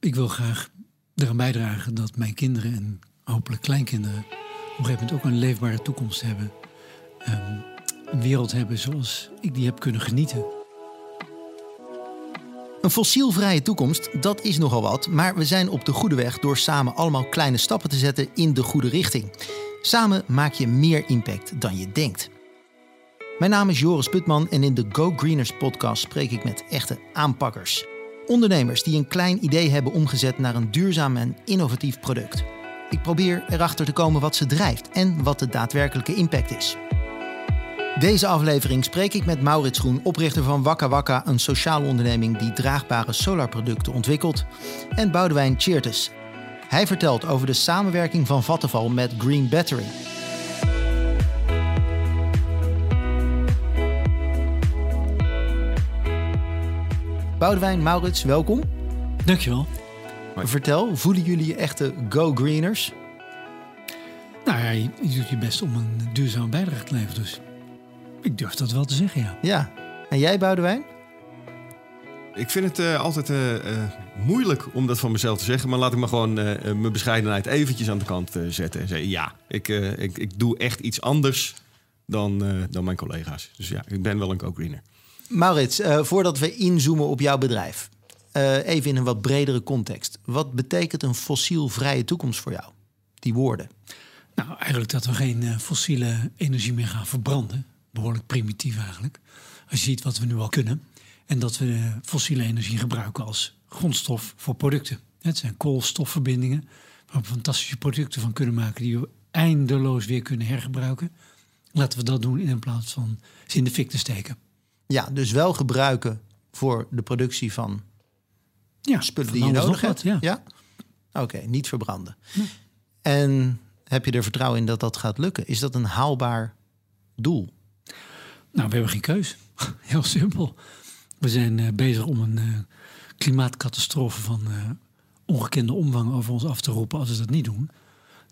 ik wil graag eraan bijdragen dat mijn kinderen en hopelijk kleinkinderen op een gegeven moment ook een leefbare toekomst hebben. Ehm, een wereld hebben zoals ik die heb kunnen genieten. Een fossielvrije toekomst, dat is nogal wat, maar we zijn op de goede weg door samen allemaal kleine stappen te zetten in de goede richting. Samen maak je meer impact dan je denkt. Mijn naam is Joris Putman en in de Go Greeners podcast spreek ik met echte aanpakkers. Ondernemers die een klein idee hebben omgezet naar een duurzaam en innovatief product. Ik probeer erachter te komen wat ze drijft en wat de daadwerkelijke impact is. Deze aflevering spreek ik met Maurits Groen, oprichter van Wakka Wakka, een sociale onderneming die draagbare solarproducten ontwikkelt, en Boudewijn Cheertes. Hij vertelt over de samenwerking van Vattenval met Green Battery. Boudewijn, Maurits, welkom. Dankjewel. Vertel, voelen jullie je echte go-greeners? Nou ja, je, je doet je best om een duurzame bijdrage te leveren, dus ik durf dat wel te zeggen, ja. Ja. En jij, Boudewijn? Ik vind het eh, altijd eh, eh, moeilijk om dat van mezelf te zeggen. Maar laat ik me gewoon eh, mijn bescheidenheid eventjes aan de kant eh, zetten. En zeggen, ja, ik, eh, ik, ik doe echt iets anders dan, eh, dan mijn collega's. Dus ja, ik ben wel een co-greener. Maurits, eh, voordat we inzoomen op jouw bedrijf, eh, even in een wat bredere context. Wat betekent een fossielvrije toekomst voor jou? Die woorden. Nou, eigenlijk dat we geen eh, fossiele energie meer gaan verbranden. Behoorlijk primitief eigenlijk. Als je ziet wat we nu al kunnen. En dat we fossiele energie gebruiken als grondstof voor producten. Het zijn koolstofverbindingen waar we fantastische producten van kunnen maken die we eindeloos weer kunnen hergebruiken. Laten we dat doen in plaats van ze in de fik te steken. Ja, dus wel gebruiken voor de productie van Ja, spullen van die je nodig hebt. wat, ja. Oké, niet verbranden. En heb je er vertrouwen in dat dat gaat lukken? Is dat een haalbaar doel? Nou, we hebben geen keus. Heel simpel. We zijn eh, bezig om een eh, klimaatcatastrofe van eh, ongekende omvang over ons af te roepen als we dat niet doen.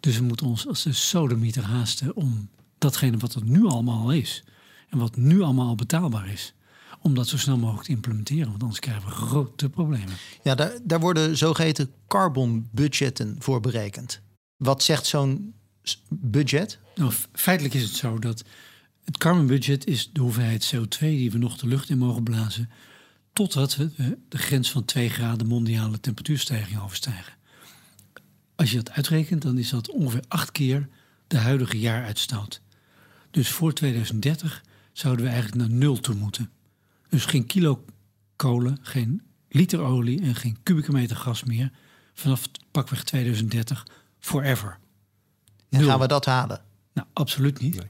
Dus we moeten ons als de sodemieter haasten om datgene wat er nu allemaal al is en wat nu allemaal al betaalbaar is, om dat zo snel mogelijk te implementeren. Want anders krijgen we grote problemen. Ja, daar, daar worden zogeheten carbon budgetten voor berekend. Wat zegt zo'n budget? Nou, feitelijk is het zo dat het carbon budget is de hoeveelheid CO2 die we nog de lucht in mogen blazen, totdat we de grens van 2 graden mondiale temperatuurstijging overstijgen. Als je dat uitrekent, dan is dat ongeveer acht keer de huidige jaaruitstoot. Dus voor 2030 zouden we eigenlijk naar nul toe moeten. Dus geen kilo kolen, geen liter olie en geen kubieke meter gas meer vanaf pakweg 2030 forever. En Nul. gaan we dat halen? Nou, absoluut niet. Nee.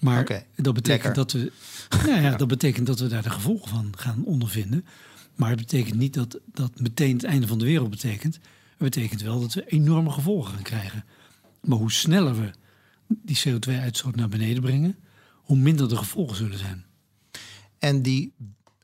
Maar dat betekent lekker. dat we. Nou ja, dat betekent dat we daar de gevolgen van gaan ondervinden. Maar het betekent niet dat dat meteen het einde van de wereld betekent. Het betekent wel dat we enorme gevolgen gaan krijgen. Maar hoe sneller we die CO2-uitstoot naar beneden brengen, hoe minder de gevolgen zullen zijn. En die,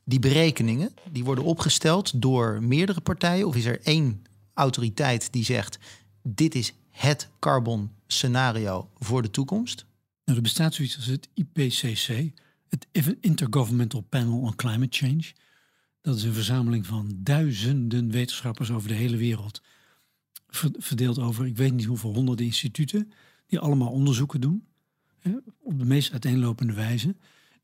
die berekeningen die worden opgesteld door meerdere partijen? Of is er één autoriteit die zegt: dit is het carbon scenario voor de toekomst? Nou, er bestaat zoiets als het IPCC, het Intergovernmental Panel on Climate Change. Dat is een verzameling van duizenden wetenschappers over de hele wereld. Ver- Verdeeld over, ik weet niet hoeveel honderden instituten, die allemaal onderzoeken doen. Op de meest uiteenlopende wijze.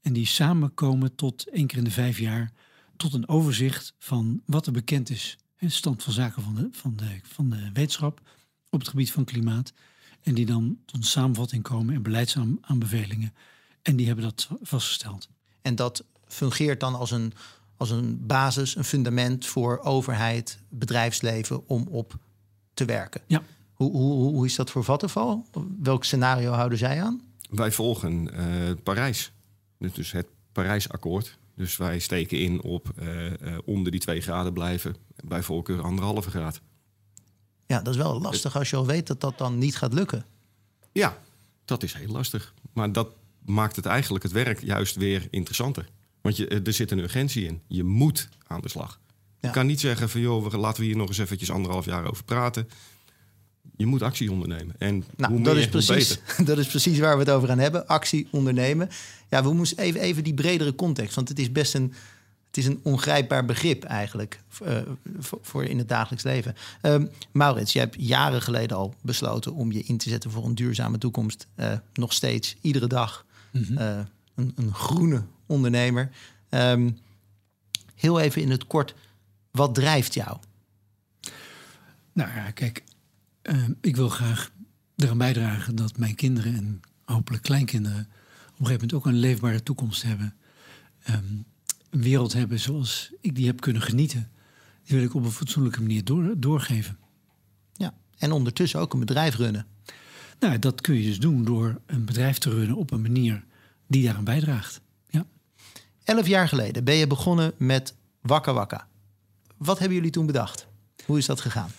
En die samenkomen tot één keer in de vijf jaar tot een overzicht van wat er bekend is. Hè, stand van zaken van de, van, de, van de wetenschap op het gebied van klimaat. En die dan tot een samenvatting komen en beleidsaanbevelingen. En die hebben dat vastgesteld. En dat fungeert dan als een, als een basis, een fundament voor overheid, bedrijfsleven om op te werken. Ja. Hoe, hoe, hoe is dat voor Vattenfall? Welk scenario houden zij aan? Wij volgen eh, Parijs. Dus, dus het Parijsakkoord. Dus wij steken in op eh, eh, onder die twee graden blijven. Bij voorkeur anderhalve graad. Ja, dat is wel lastig als je al weet dat dat dan niet gaat lukken. Ja, dat is heel lastig. Maar dat maakt het eigenlijk het werk juist weer interessanter. Want je, er zit een urgentie in. Je moet aan de slag. Ja. Je kan niet zeggen van joh, laten we hier nog eens eventjes anderhalf jaar over praten. Je moet actie ondernemen. En Nou, hoe dat, meer, is hoe precies, beter. dat is precies waar we het over gaan hebben. Actie ondernemen. Ja, we moesten even, even die bredere context. Want het is best een, het het is een ongrijpbaar begrip eigenlijk uh, voor, voor, in het dagelijks leven. Um, Maurits, je hebt jaren geleden al besloten om je in te zetten voor een duurzame toekomst. Uh, nog steeds, iedere dag, mm -hmm. uh, een, een, groene ondernemer. Um, heel even in het kort, wat drijft jou? Nou ja, kijk, ik wil graag eraan bijdragen dat mijn kinderen en hopelijk kleinkinderen op een gegeven moment ook een leefbare toekomst hebben. Um, een wereld hebben zoals ik die heb kunnen genieten. Die wil ik op een fatsoenlijke manier door, doorgeven. Ja, en ondertussen ook een bedrijf runnen. Nou, dat kun je dus doen door een bedrijf te runnen op een manier die daaraan bijdraagt. Ja. Elf jaar geleden ben je begonnen met Wakka Wakka. Wat hebben jullie toen bedacht? Hoe is dat gegaan?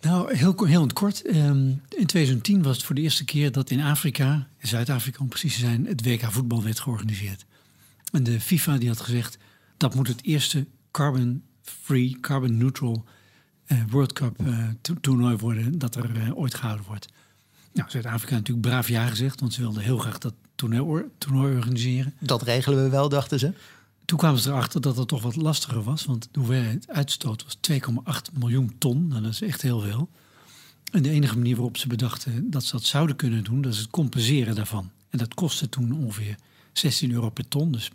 Nou, heel, heel kort. Um, in 2010 was het voor de eerste keer dat in Afrika, in Zuid-Afrika om precies te zijn, het WK voetbal werd georganiseerd. En de FIFA die had gezegd dat moet het eerste carbon-free, carbon-neutral uh, World Cup uh, toernooi worden dat er uh, ooit gehouden wordt. Nou, Zuid-Afrika natuurlijk braaf ja gezegd, want ze wilden heel graag dat toernooi, toernooi organiseren. Dat regelen we wel, dachten ze. Toen kwamen ze erachter dat het toch wat lastiger was, want de hoeveelheid uitstoot was 2,8 miljoen ton. Nou, dat is echt heel veel. En de enige manier waarop ze bedachten dat ze dat zouden kunnen doen, dat is het compenseren daarvan. En dat kostte toen ongeveer 16 euro per ton. Dus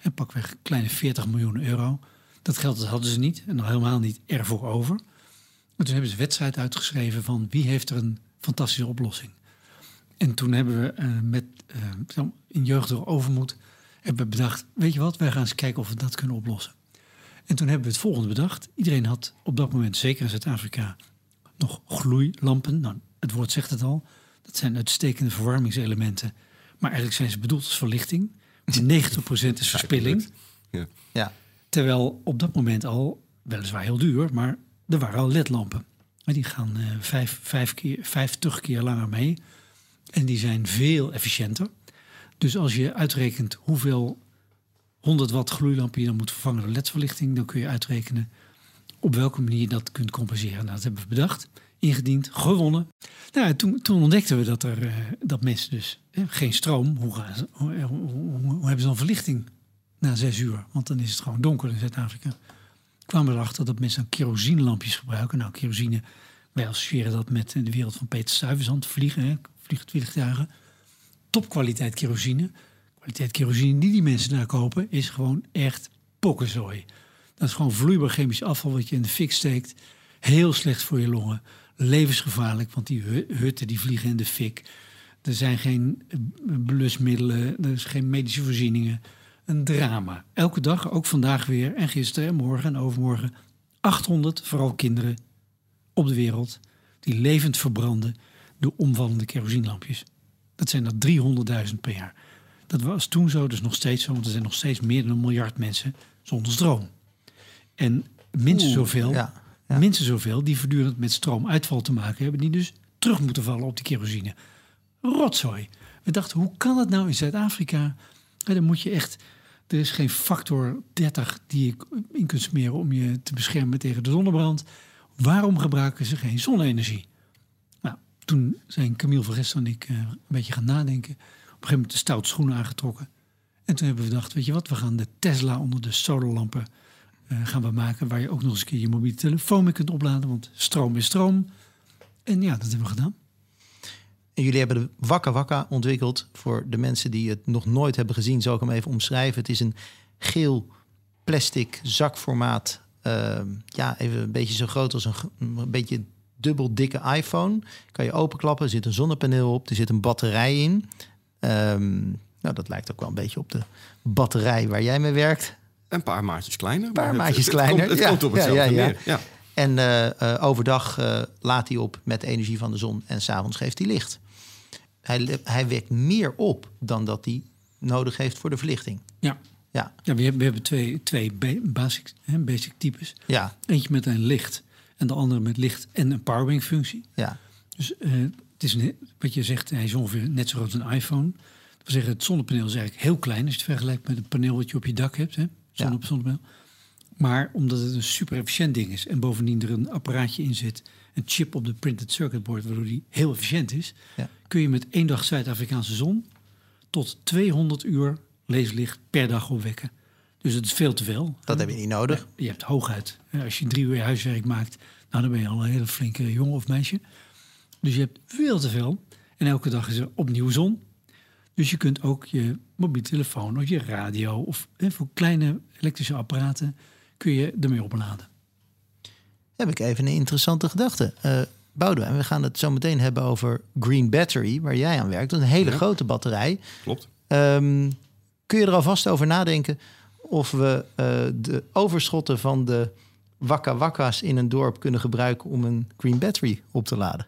en pakweg kleine 40 miljoen euro. Dat geld hadden ze niet en nog helemaal niet ervoor over. En toen hebben ze een wedstrijd uitgeschreven van wie heeft er een fantastische oplossing. En toen hebben we uh, met uh, in jeugdige overmoed hebben we bedacht, weet je wat, wij gaan eens kijken of we dat kunnen oplossen. En toen hebben we het volgende bedacht. Iedereen had op dat moment, zeker in Zuid-Afrika, nog gloeilampen. Nou, het woord zegt het al. Dat zijn uitstekende verwarmingselementen. Maar eigenlijk zijn ze bedoeld als verlichting. 90% is verspilling. Ja. ja. Terwijl op dat moment al, weliswaar heel duur, maar er waren al ledlampen. Die gaan uh, vijf, vijf keer, 50 keer langer mee. En die zijn veel efficiënter. Dus als je uitrekent hoeveel 100 watt gloeilampen je dan moet vervangen door ledverlichting, dan kun je uitrekenen op welke manier je dat kunt compenseren. Nou, dat hebben we bedacht, ingediend, gewonnen. Nou, toen, toen ontdekten we dat, er, uh, dat mensen dus geen stroom. Hoe, gaan ze, hoe, hoe, hoe, hebben ze dan verlichting na zes uur? Want dan is het gewoon donker in Zuid-Afrika. Kwamen we erachter dat mensen kerosinelampjes gebruiken. Nou, kerosine, wij associëren dat met de wereld van Peter Stuyvesant. Vliegen, hè, vliegtuigen. Topkwaliteit kerosine. Kwaliteit kerosine die die mensen daar kopen is gewoon echt pokkenzooi. Dat is gewoon vloeibaar chemisch afval wat je in de fik steekt. Heel slecht voor je longen. Levensgevaarlijk, want die hutten die vliegen in de fik. Er zijn geen eh, blusmiddelen, er is geen medische voorzieningen. Een drama. Elke dag, ook vandaag weer en gisteren en morgen en overmorgen. 800, vooral kinderen, op de wereld die levend verbranden door omvallende kerosinelampjes. Dat zijn er 300.000 per jaar. Dat was toen zo, dus nog steeds zo, want er zijn nog steeds meer dan een miljard mensen zonder stroom. En minstens zoveel, ja, ja. minstens zoveel die voortdurend met stroomuitval te maken hebben, die dus terug moeten vallen op die kerosine rotzooi. We dachten, hoe kan het nou in Zuid-Afrika? Dan moet je echt. Er is geen factor 30 die je in kunt smeren om je te beschermen tegen de zonnebrand. Waarom gebruiken ze geen zonne-energie? Toen zijn Camille van en ik uh, een beetje gaan nadenken. Op een gegeven moment de stout schoenen aangetrokken. En toen hebben we gedacht, weet je wat, we gaan de Tesla onder de solarlampen uh, gaan we maken. Waar je ook nog eens een keer je mobiele telefoon mee kunt opladen. Want stroom is stroom. En ja, dat hebben we gedaan. En jullie hebben de Wakka Wakka ontwikkeld. Voor de mensen die het nog nooit hebben gezien, zal ik hem even omschrijven. Het is een geel plastic zakformaat. Uh, ja, even een beetje zo groot als een, een beetje dubbel dikke iPhone. Kan je openklappen, er zit een zonnepaneel op, er zit een batterij in. Um, nou, dat lijkt ook wel een beetje op de batterij waar jij mee werkt. Een paar maatjes kleiner. Een paar maatjes het, kleiner. Het, komt, het komt op hetzelfde ja, ja, ja. neer. Ja. En uh, uh, overdag uh, laat hij op met energie van de zon en s'avonds geeft hij licht. Hij, hij wekt meer op dan dat hij nodig heeft voor de verlichting. Ja. Ja. ja we, hebben, we hebben twee, twee basic, hè, basic types. Ja. Eentje met een licht en de andere met licht en een powering functie. Ja. Dus het is een, wat je zegt, hij is ongeveer net zo groot als een iPhone. We zeggen, het zonnepaneel is eigenlijk heel klein als je het vergelijkt met het paneel wat je op je dak hebt. Hè? Zonne, Ja. Zonnepaneel. Maar omdat het een super efficiënt ding is en bovendien er een apparaatje in zit, een chip op de printed circuit board, waardoor die heel efficiënt is, Ja. kun je met één dag Zuid-Afrikaanse zon tot 200 uur leeslicht per dag opwekken. Dus het is veel te veel. Dat heb je niet nodig. Je hebt hooguit, hè, als je drie uur huiswerk maakt, nou dan ben je al een hele flinke jongen of meisje. Dus je hebt veel te veel. En elke dag is er opnieuw zon. Dus je kunt ook je mobiele telefoon of je radio of hè, voor kleine elektrische apparaten kun je ermee opladen. Heb ik even een interessante gedachte. Eh Boudewijn, we gaan het zo meteen hebben over Green Battery, waar jij aan werkt. Dat is een hele Ja. grote batterij. Klopt. Ehm, kun je er alvast over nadenken of we eh, de overschotten van de wakka wakka's in een dorp kunnen gebruiken om een Green Battery op te laden?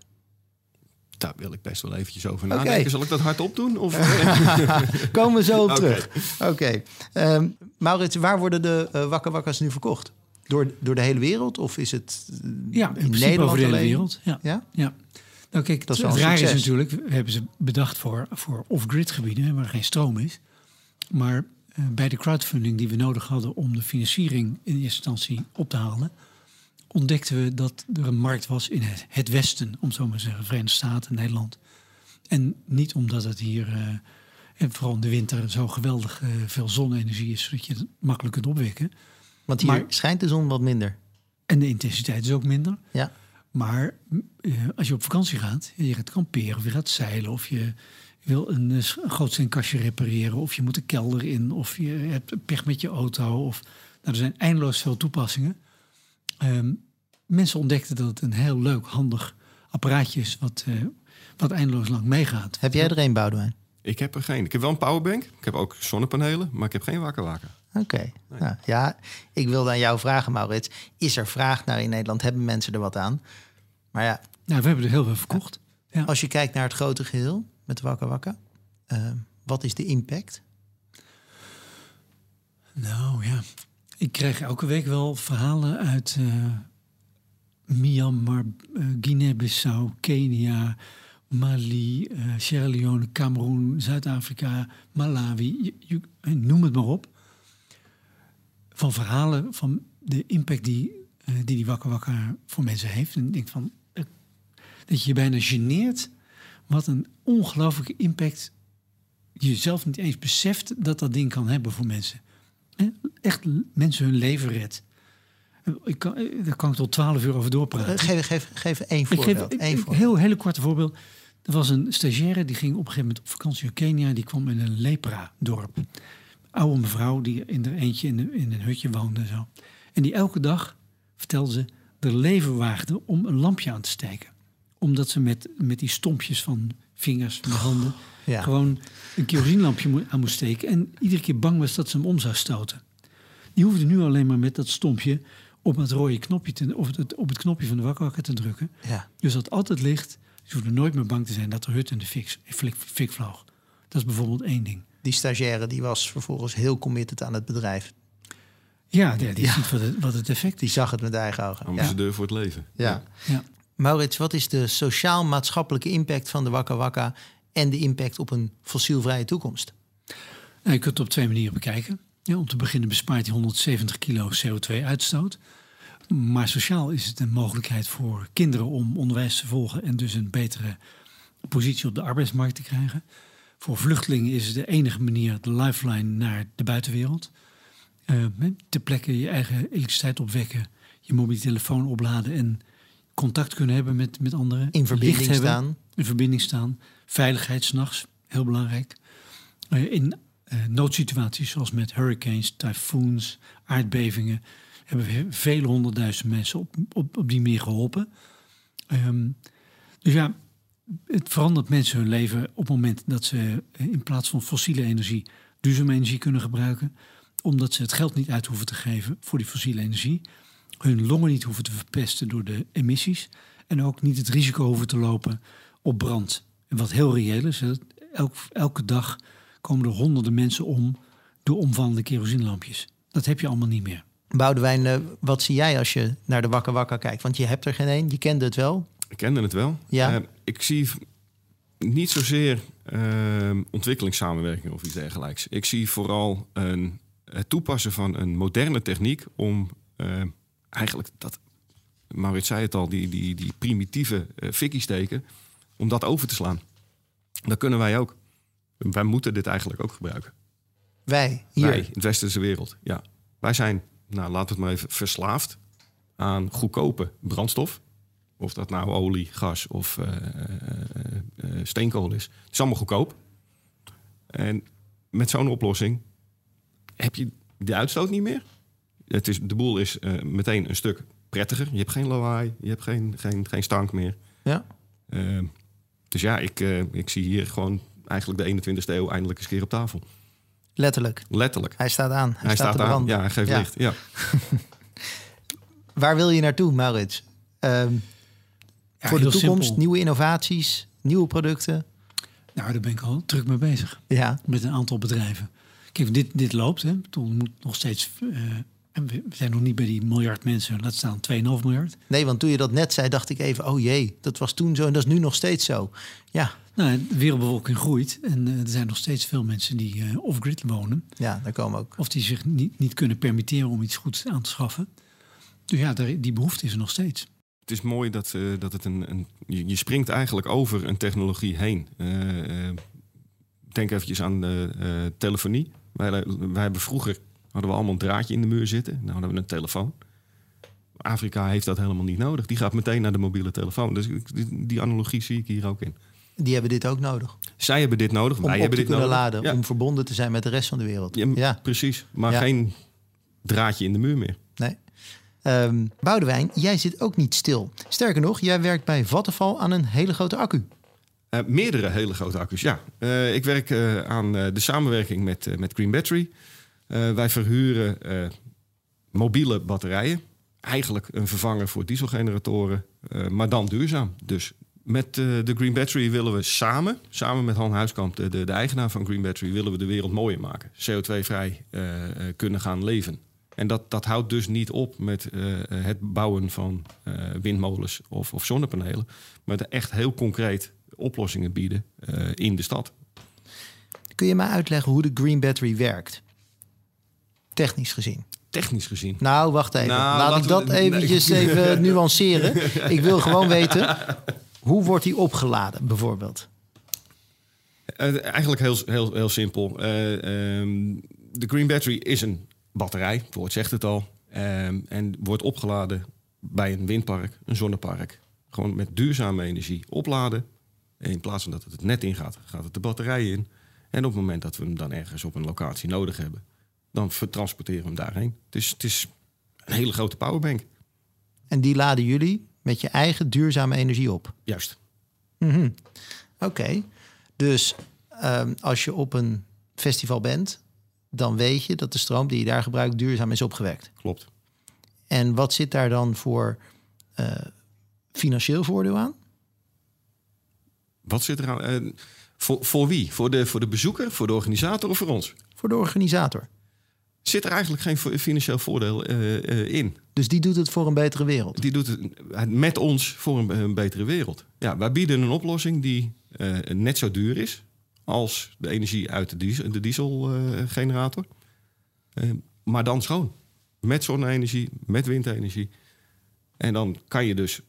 Daar wil ik best wel eventjes over nadenken. Zal ik dat hardop doen? Of, Komen we zo op terug. Oké. Ehm, Maurits, waar worden de eh wakka wakka's nu verkocht? Door, door de hele wereld? Of is het eh, Ja, in, Nederland over de hele alleen? wereld. Ja. Ja? Ja. Nou kijk, Dat is het wel een raar is succes. natuurlijk, we hebben ze bedacht voor, voor off-grid gebieden hè, waar geen stroom is. Maar bij de crowdfunding die we nodig hadden om de financiering in eerste instantie op te halen, ontdekten we dat er een markt was in het, het Westen, om zo maar te zeggen, Verenigde Staten, Nederland. En niet omdat het hier, eh, en vooral in de winter, zo geweldig eh, veel zonne-energie is, zodat je het makkelijk kunt opwekken. Want hier Maar- schijnt de zon wat minder. En de intensiteit is ook minder. Ja. Maar eh, als je op vakantie gaat, je gaat kamperen of je gaat zeilen of je wil een, eh, een gootseenkastje repareren of je moet de kelder in of je hebt pech met je auto. Of, nou, er zijn eindeloos veel toepassingen. Ehm, mensen ontdekten dat het een heel leuk, handig apparaatje is wat, eh, wat eindeloos lang meegaat. Heb jij er een, Boudewijn? ik heb er geen. Ik heb wel een powerbank. Ik heb ook zonnepanelen, maar ik heb geen wakker wakker. Oké. Nou, ja, ik wilde aan jou vragen, Maurits. Is er vraag naar in Nederland? Hebben mensen er wat aan? Maar ja, Nou, we hebben er heel veel verkocht. Ja. als je kijkt naar het grote geheel met Wakka Wakka, eh, wat is de impact? Nou ja, ik krijg elke week wel verhalen uit eh, Myanmar, eh, Guinea-Bissau, Kenia, Mali, eh, Sierra Leone, Cameroen, Zuid-Afrika, Malawi, je- noem het maar op. Van verhalen van de impact die die, die Wakka Wakka voor mensen heeft. En ik denk van, dat je je bijna geneert wat een ongelooflijke impact je zelf niet eens beseft dat dat ding kan hebben voor mensen. Echt mensen hun leven redt. Ik kan, daar kan ik tot twaalf uur over doorpraten. Eh, geef, geef, geef één ik voorbeeld. geef één een voorbeeld. heel hele korte voorbeeld. Er was een stagiaire die ging op een gegeven moment op vakantie naar Kenia. Die kwam in een lepra-dorp. Oude mevrouw die in er eentje in, een- in een hutje woonde. en Zo. En die elke dag, vertelde ze, er leven waagde om een lampje aan te steken. Omdat ze met, met die stompjes van vingers, van de handen, Ja. gewoon een kerosinelampje mo- aan moest steken. En iedere keer bang was dat ze hem om zou stoten. Die hoefde nu alleen maar met dat stompje op het rode knopje te, of het, op het knopje van de wakkerwakker te drukken. Ja. Dus dat altijd licht. Ze hoefden nooit meer bang te zijn dat de hut in de fik, fik, fik vloog. Dat is bijvoorbeeld één ding. Die stagiaire die was vervolgens heel committed aan het bedrijf. Ja, die, die Ja. ziet wat het, wat het effect Die is. zag het met eigen ogen. Ja. Ambassadeur voor het leven. Ja. Ja. Maurits, wat is de sociaal-maatschappelijke impact van de Wakka Wakka en de impact op een fossielvrije toekomst? Nou, je kunt het op twee manieren bekijken. Ja, om te beginnen bespaart hij 170 kilo CO2-uitstoot. Maar sociaal is het een mogelijkheid voor kinderen om onderwijs te volgen en dus een betere positie op de arbeidsmarkt te krijgen. Voor vluchtelingen is het de enige manier, de lifeline naar de buitenwereld. Eh, ter plekke je eigen elektriciteit opwekken, je mobiele telefoon opladen en contact kunnen hebben met, met anderen. In verbinding hebben, staan. In verbinding staan. Veiligheid s'nachts, heel belangrijk. Eh, in eh, noodsituaties zoals met hurricanes, tyfoons, aardbevingen... hebben we vele honderdduizend mensen op, op, op die manier geholpen. Ehm, dus ja, het verandert mensen hun leven op het moment dat ze eh, in plaats van fossiele energie duurzame energie kunnen gebruiken. Omdat ze het geld niet uit hoeven te geven voor die fossiele energie. Hun longen niet hoeven te verpesten door de emissies. En ook niet het risico hoeven te lopen op brand. En wat heel reëel is, elk, elke dag komen er honderden mensen om door omvallende kerosinelampjes. Dat heb je allemaal niet meer. Boudewijn, eh, wat zie jij als je naar de Wakka Wakka kijkt? Want je hebt er geen één, je kende het wel. Ik kende het wel. Ja. Eh, ik zie niet zozeer eh, ontwikkelingssamenwerking of iets dergelijks. Ik zie vooral een, het toepassen van een moderne techniek om eh, eigenlijk dat, Maurits zei het al, die, die, die primitieve uh, fikkie steken, om dat over te slaan. Dat kunnen wij ook. Wij moeten dit eigenlijk ook gebruiken. Wij, hier. Wij, in de westerse wereld. Ja. Wij zijn, nou laten we het maar even, verslaafd aan goedkope brandstof. Of dat nou olie, gas of uh, uh, steenkool is. Het is allemaal goedkoop. En met zo'n oplossing heb je de uitstoot niet meer. Het is, de boel is meteen een stuk prettiger. Je hebt geen lawaai, je hebt geen, geen, geen stank meer. Ja. dus ja, ik, ik zie hier gewoon eigenlijk de 21ste eeuw eindelijk eens keer op tafel. Letterlijk. Letterlijk. Hij staat aan. Hij, staat, aan. Ja, hij geeft Ja. licht. Ja. Waar wil je naartoe, Maurits? Ehm, Ja, voor de toekomst, simpel. nieuwe innovaties, nieuwe producten. Nou, daar ben ik al druk mee bezig. Ja, Met een aantal bedrijven. Kijk, dit, dit loopt. Hè. Toen moet nog steeds... eh, we we zijn nog niet bij die miljard mensen. Laat staan 2,5 miljard. nee, want toen je dat net zei, dacht ik even, oh jee, dat was toen zo en dat is nu nog steeds zo. Ja, Nou, de wereldbevolking groeit. En eh, er zijn nog steeds veel mensen die eh, off-grid wonen. ja, daar komen ook. Of die zich niet, niet kunnen permitteren om iets goeds aan te schaffen. Dus ja, daar, die behoefte is er nog steeds. Het is mooi dat, eh, dat het een, een je, springt eigenlijk over een technologie heen. Eh, eh, denk eventjes aan de eh, telefonie. Wij, wij hebben vroeger hadden we allemaal een draadje in de muur zitten. Nou hadden we een telefoon. Afrika heeft dat helemaal niet nodig. Die gaat meteen naar de mobiele telefoon. Dus die, die analogie zie ik hier ook in. Die hebben dit ook nodig. Zij hebben dit nodig. Om wij op hebben te dit kunnen nodig. laden, Ja, om verbonden te zijn met de rest van de wereld. ja, Ja, precies. Maar Ja. geen draadje in de muur meer. nee. Ehm Boudewijn, jij zit ook niet stil. Sterker nog, jij werkt bij Vattenfall aan een hele grote accu. Eh, meerdere hele grote accu's, ja. Eh, ik werk eh, aan de samenwerking met, met Green Battery. Eh, wij verhuren eh, mobiele batterijen. Eigenlijk een vervanger voor dieselgeneratoren, eh, maar dan duurzaam. Dus met de Green Battery willen we samen, samen met Han Huiskamp, de, de, eigenaar van Green Battery, willen we de wereld mooier maken. CO2-vrij eh, eh, kunnen gaan leven. En dat, dat houdt dus niet op met het bouwen van windmolens of, of zonnepanelen. Maar de echt heel concreet oplossingen bieden in de stad. Kun je mij uitleggen hoe de Green Battery werkt? Technisch gezien. Technisch gezien. Nou, wacht even. Nou, Laat ik dat we- nee. eventjes even nuanceren. Ik wil gewoon weten, hoe wordt die opgeladen bijvoorbeeld? Eh, eigenlijk heel, heel, heel simpel. Eh, ehm, de Green Battery is een batterij, het woord zegt het al. Ehm, en wordt opgeladen bij een windpark, een zonnepark. Gewoon met duurzame energie opladen. En in plaats van dat het het net ingaat, gaat het de batterij in. En op het moment dat we hem dan ergens op een locatie nodig hebben, dan vertransporteren we hem daarheen. Het is, het is een hele grote powerbank. En die laden jullie met je eigen duurzame energie op. Juist. Mhm. Oké, dus ehm, als je op een festival bent, dan weet je dat de stroom die je daar gebruikt duurzaam is opgewekt. Klopt. En wat zit daar dan voor eh, financieel voordeel aan? Wat zit er aan? Eh, voor, voor wie? Voor de, voor de bezoeker, voor de organisator of voor ons? Voor de organisator. Zit er eigenlijk geen financieel voordeel eh, eh, in? Dus die doet het voor een betere wereld. Die doet het met ons voor een, een betere wereld. Ja, wij bieden een oplossing die eh, net zo duur is als de energie uit de, diesel, de dieselgenerator. Maar dan schoon. Met zonne-energie, met windenergie. En dan kan je dus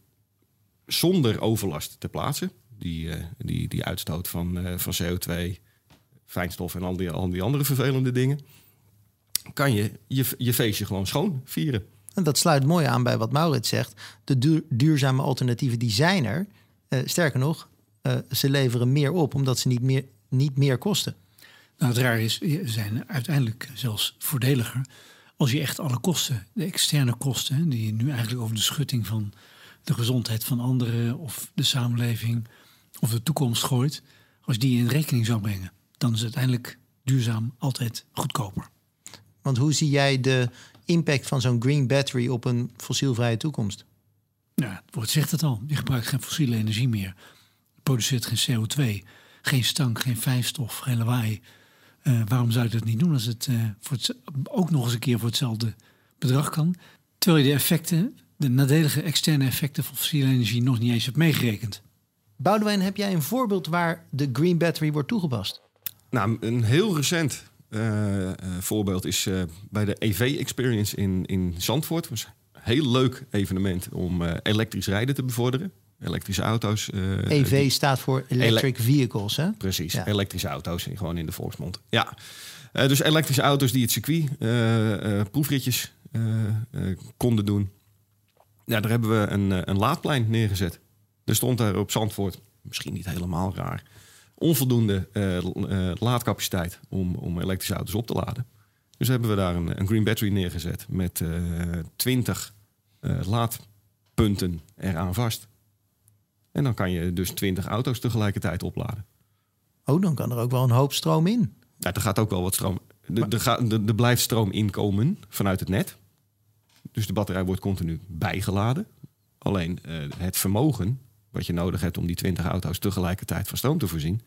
zonder overlast ter plaatse, die, die, die uitstoot van, van CO2, fijnstof en al die, al die andere vervelende dingen, kan je, je je feestje gewoon schoon vieren. En dat sluit mooi aan bij wat Maurits zegt. De duur- duurzame alternatieven die zijn er. Eh, sterker nog, eh, ze leveren meer op omdat ze niet meer, niet meer kosten. Nou, het raar is, ze zijn uiteindelijk zelfs voordeliger als je echt alle kosten, de externe kosten, hè, die je nu eigenlijk over de schutting van de gezondheid van anderen of de samenleving of de toekomst gooit, als die in rekening zou brengen, dan is uiteindelijk duurzaam altijd goedkoper. Want hoe zie jij de impact van zo'n green battery op een fossielvrije toekomst? Ja, het woord zegt het al. Je gebruikt geen fossiele energie meer. Je produceert geen CO2, geen stank, geen fijnstof, geen lawaai. Eh, waarom zou je dat niet doen als het, eh, voor het ook nog eens een keer voor hetzelfde bedrag kan? Terwijl je de effecten, de nadelige externe effecten van fossiele energie nog niet eens hebt meegerekend. Boudewijn, heb jij een voorbeeld waar de green battery wordt toegepast? Nou, een heel recent eh, eh, voorbeeld is eh, bij de EV Experience in, in Zandvoort. Was een heel leuk evenement om elektrisch rijden te bevorderen. elektrische auto's. EV die- staat voor Electric Vehicles, hè? Precies, Ja. elektrische auto's, gewoon in de volksmond. Ja, dus elektrische auto's die het circuit proefritjes konden doen. Ja, daar hebben we een, een laadplein neergezet. Er stond daar op Zandvoort, misschien niet helemaal raar, onvoldoende eh, eh, laadcapaciteit om, om elektrische auto's op te laden. Dus hebben we daar een, een green battery neergezet met eh 20 eh, laadpunten eraan vast. En dan kan je dus 20 auto's tegelijkertijd opladen. Oh, dan kan er ook wel een hoop stroom in. Ja, er gaat ook wel wat stroom. Er, blijft stroom inkomen vanuit het net. Dus de batterij wordt continu bijgeladen. Alleen het vermogen wat je nodig hebt om die 20 auto's tegelijkertijd van stroom te voorzien,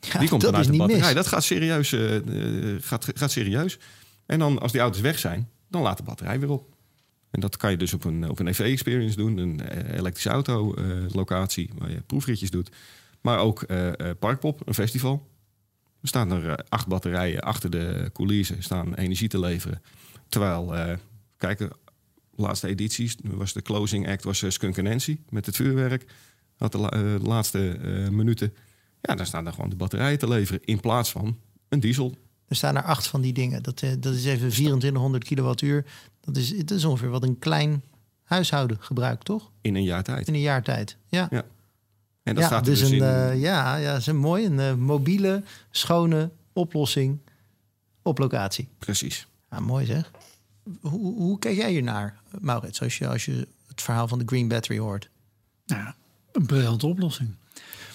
Ja, die komt dat dan uit de batterij. mis. Dat gaat serieus, eh, eh, gaat, gaat serieus. En dan als die auto's weg zijn, dan laat de batterij weer op. En dat kan je dus op een, op een EV-experience doen, een eh, elektrische auto-locatie waar je proefritjes doet. Maar ook eh, Parkpop, een festival. Er staan er acht batterijen achter de coulissen, staan energie te leveren. Terwijl, eh kijk, laatste edities was de closing act was Skunk Nancy met het vuurwerk. Had de, la- eh, de laatste eh, minuten. Ja, daar staan dan gewoon de batterijen te leveren in plaats van een diesel. Er staan er acht van die dingen. Dat, eh, dat is even 2400 kilowattuur. Dat is, dat is ongeveer wat een klein huishouden gebruikt, toch? In een jaar tijd. In een jaar tijd. Ja, Ja, En dat ja staat er dus, dus een, in. eh, ja, ja, is een mooi, een mobiele, schone oplossing op locatie. Precies. Ja, mooi zeg. Hoe, hoe kijk jij hiernaar, Maurits, als je, als je het verhaal van de Green Battery hoort? Nou, ja, een briljante oplossing.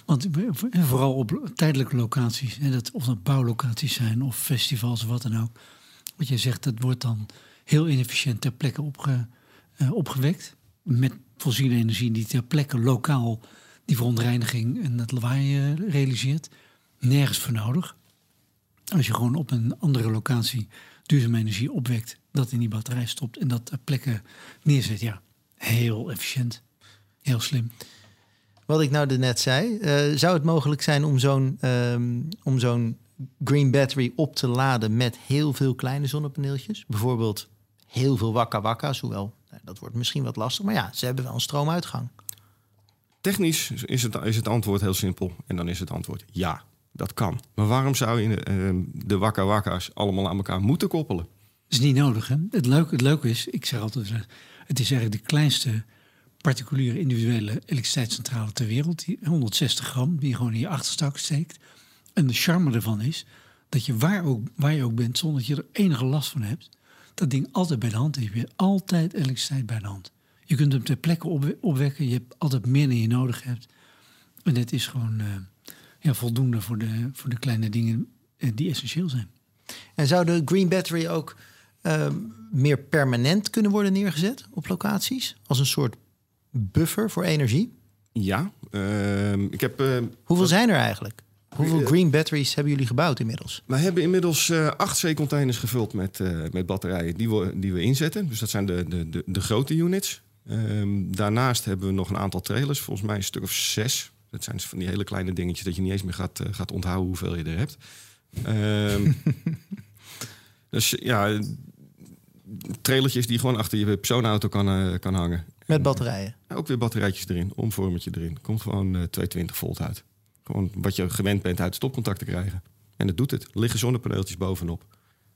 Want en vooral op tijdelijke locaties, dat, of dat bouwlocaties zijn of festivals of wat dan ook. Wat jij zegt, dat wordt dan heel inefficiënt ter plekke opge, eh, opgewekt. Met fossiele energie die ter plekke lokaal die verontreiniging en het lawaai eh, realiseert. Nergens voor nodig. Als je gewoon op een andere locatie duurzame energie opwekt, dat in die batterij stopt en dat ter plekke neerzet. Ja, heel efficiënt. Heel slim. Wat ik nou net zei, eh, zou het mogelijk zijn om zo'n ehm, om zo'n Green Battery op te laden met heel veel kleine zonnepaneeltjes? Bijvoorbeeld heel veel wakka wakka's, hoewel nou, dat wordt misschien wat lastig. Maar ja, ze hebben wel een stroomuitgang. Technisch is het, is het antwoord heel simpel. En dan is het antwoord ja, dat kan. Maar waarom zou je eh, de wakka wakka's allemaal aan elkaar moeten koppelen? Dat is niet nodig. Hè? Het, leuke, het leuke is, ik zeg altijd, het is eigenlijk de kleinste particuliere individuele elektriciteitscentrale ter wereld. Die 160 gram, die je gewoon in je achterstak steekt. En de charme ervan is dat je waar, ook, waar je ook bent, zonder dat je er enige last van hebt, dat ding altijd bij de hand heeft. Je hebt altijd elektriciteit bij de hand. Je kunt hem ter plekke opwe- opwekken. Je hebt altijd meer dan je nodig hebt. En het is gewoon eh, ja, voldoende voor de, voor de kleine dingen eh, die essentieel zijn. En zou de Green Battery ook ehm, meer permanent kunnen worden neergezet op locaties? Als een soort buffer voor energie? Ja, ehm, ik heb, eh, Hoeveel zijn er eigenlijk? Hoeveel Green Batteries hebben jullie gebouwd inmiddels? wij hebben inmiddels eh, acht zeecontainers gevuld met, eh, met batterijen die we, die we inzetten. Dus dat zijn de, de, de, de grote units. Ehm, daarnaast hebben we nog een aantal trailers, volgens mij een stuk of zes. Dat zijn van die hele kleine dingetjes dat je niet eens meer gaat, eh, gaat onthouden hoeveel je er hebt. Ehm, dus ja, trailertjes die je gewoon achter je persoonauto kan, eh, kan hangen. Met batterijen. Ook weer batterijtjes erin, omvormertje erin. Komt gewoon eh 220 volt uit. Gewoon wat je gewend bent uit stopcontact te krijgen. En dat doet het. Er liggen zonnepaneeltjes bovenop.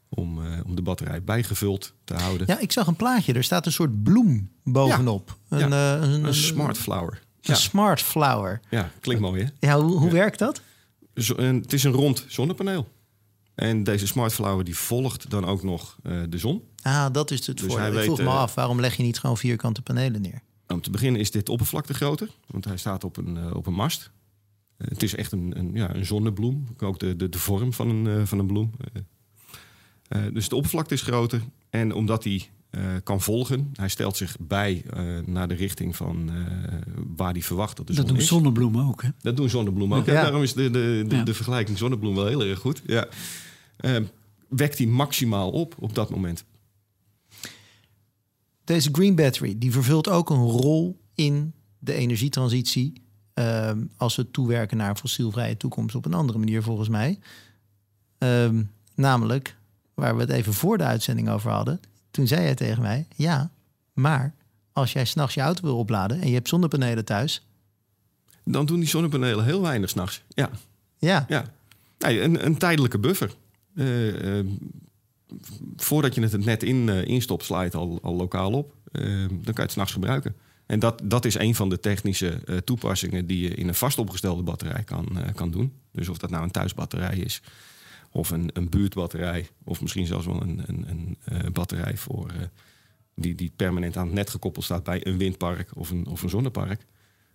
Om, eh, om de batterij bijgevuld te houden. Ja, ik zag een plaatje. Er staat een soort bloem bovenop. Ja. Een, eh, een, Een smart flower. Een Ja, smart flower. ja klinkt mooi hè? Ja, hoe, hoe werkt dat? Zo- het is een rond zonnepaneel. En deze smart flower die volgt dan ook nog de zon. Ah, dat is het Dus voordeel. hij Ik weet, vroeg me eh, af, waarom leg je niet gewoon vierkante panelen neer? Om te beginnen is dit oppervlakte groter. Want hij staat op een, eh, op een mast. Eh, het is echt een, een, ja, een zonnebloem. Ook de, de, de vorm van een, van een bloem. Dus de oppervlakte is groter. En omdat hij eh, kan volgen, hij stelt zich bij eh, naar de richting van eh, waar hij verwacht dat de Dat zon doen is. zonnebloemen ook. Hè? Dat doen zonnebloemen ook. Ja. Daarom is de, de, de, Ja. de vergelijking zonnebloem wel heel erg goed. Ja. Wekt hij maximaal op op dat moment. Deze Green Battery, die vervult ook een rol in de energietransitie. ehm, als we toewerken naar een fossielvrije toekomst op een andere manier, volgens mij. Ehm, namelijk, waar we het even voor de uitzending over hadden. Toen zei jij tegen mij, ja, maar als jij s'nachts je auto wil opladen en je hebt zonnepanelen thuis, Dan doen die zonnepanelen heel weinig s'nachts. Ja, Ja, ja. Nee, een, een tijdelijke buffer. Eh, eh, voordat je het het net in, eh, instopt, sla je het al, al lokaal op. Eh, dan kan je het s'nachts gebruiken. En dat, dat is een van de technische eh, toepassingen die je in een vast opgestelde batterij kan, eh, kan doen. Dus of dat nou een thuisbatterij is, of een, een buurtbatterij, of misschien zelfs wel een, een, een batterij voor, die, die permanent aan het net gekoppeld staat bij een windpark of een, of een zonnepark.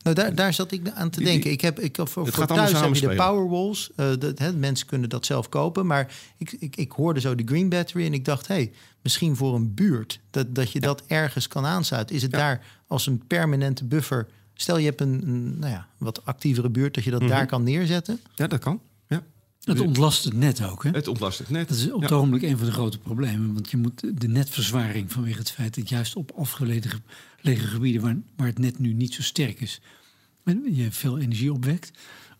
Nou, daar, daar zat ik aan te denken. die- Ik heb, ik, voor, Het voor thuis heb je de. Powerwalls. eh dat, hè, mensen kunnen dat zelf kopen. Maar ik, ik, ik hoorde zo de Green Battery en ik dacht... hey, misschien voor een buurt, dat, dat je dat ergens kan aansluiten. Is het Ja. daar als een permanente buffer... Stel je hebt een, een nou ja, wat actievere buurt... dat je dat Mhm. daar kan neerzetten. Ja, dat kan. Het ontlast het net ook. Hè? Het ontlast het net. Dat is op Ja. het ogenblik een van de grote problemen. Want je moet de netverzwaring vanwege het feit dat juist op afgelegen ge- lege gebieden waar, waar het net nu niet zo sterk is, en je veel energie opwekt.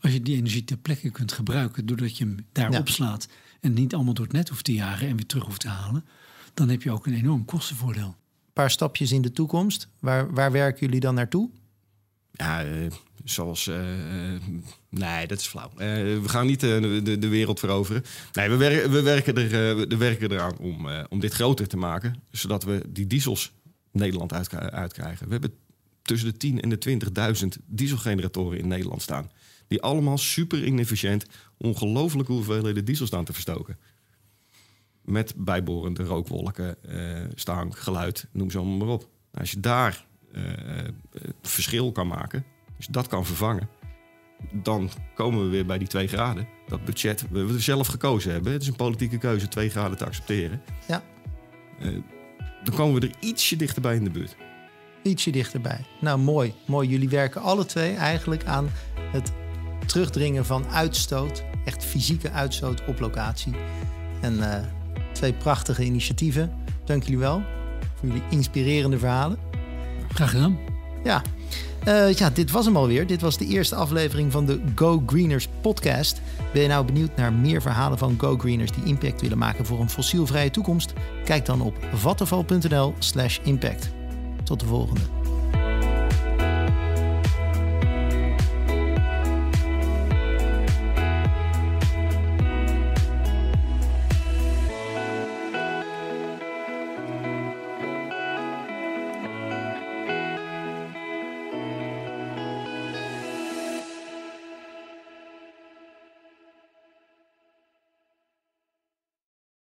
Als je die energie ter plekke kunt gebruiken doordat je hem daar Ja. opslaat en niet allemaal door het net hoeft te jagen en weer terug hoeft te halen, dan heb je ook een enorm kostenvoordeel. Een paar stapjes in de toekomst. Waar, waar werken jullie dan naartoe? Ja, eh, zoals. eh, eh, nee, dat is flauw. Eh, we gaan niet de, de, de wereld veroveren. Nee, we, we, werken, er, we werken eraan om, om dit groter te maken. Zodat we die diesels Nederland uit, uitkrijgen. We hebben tussen de 10 en de 20.000 dieselgeneratoren in Nederland staan. Die allemaal super inefficiënt ongelooflijke hoeveelheden diesel staan te verstoken. Met bijbehorende rookwolken, stank, geluid, noem ze allemaal maar op. Als je daar verschil kan maken, als je dat kan vervangen, dan komen we weer bij die twee graden. Dat budget, we we zelf gekozen hebben. Het is een politieke keuze, twee graden te accepteren. Ja. Eh, dan komen we er ietsje dichterbij in de buurt. Ietsje dichterbij. Nou, mooi. Mooi. Jullie werken alle twee eigenlijk aan het terugdringen van uitstoot. Echt fysieke uitstoot op locatie. En eh, twee prachtige initiatieven. Dank jullie wel voor jullie inspirerende verhalen. Graag gedaan. Ja. Eh, ja, dit was hem alweer. Dit was de eerste aflevering van de Go Greeners podcast. Ben je nou benieuwd naar meer verhalen van Go Greeners die impact willen maken voor een fossielvrije toekomst? Kijk dan op vattenval.nl slash impact. Tot de volgende.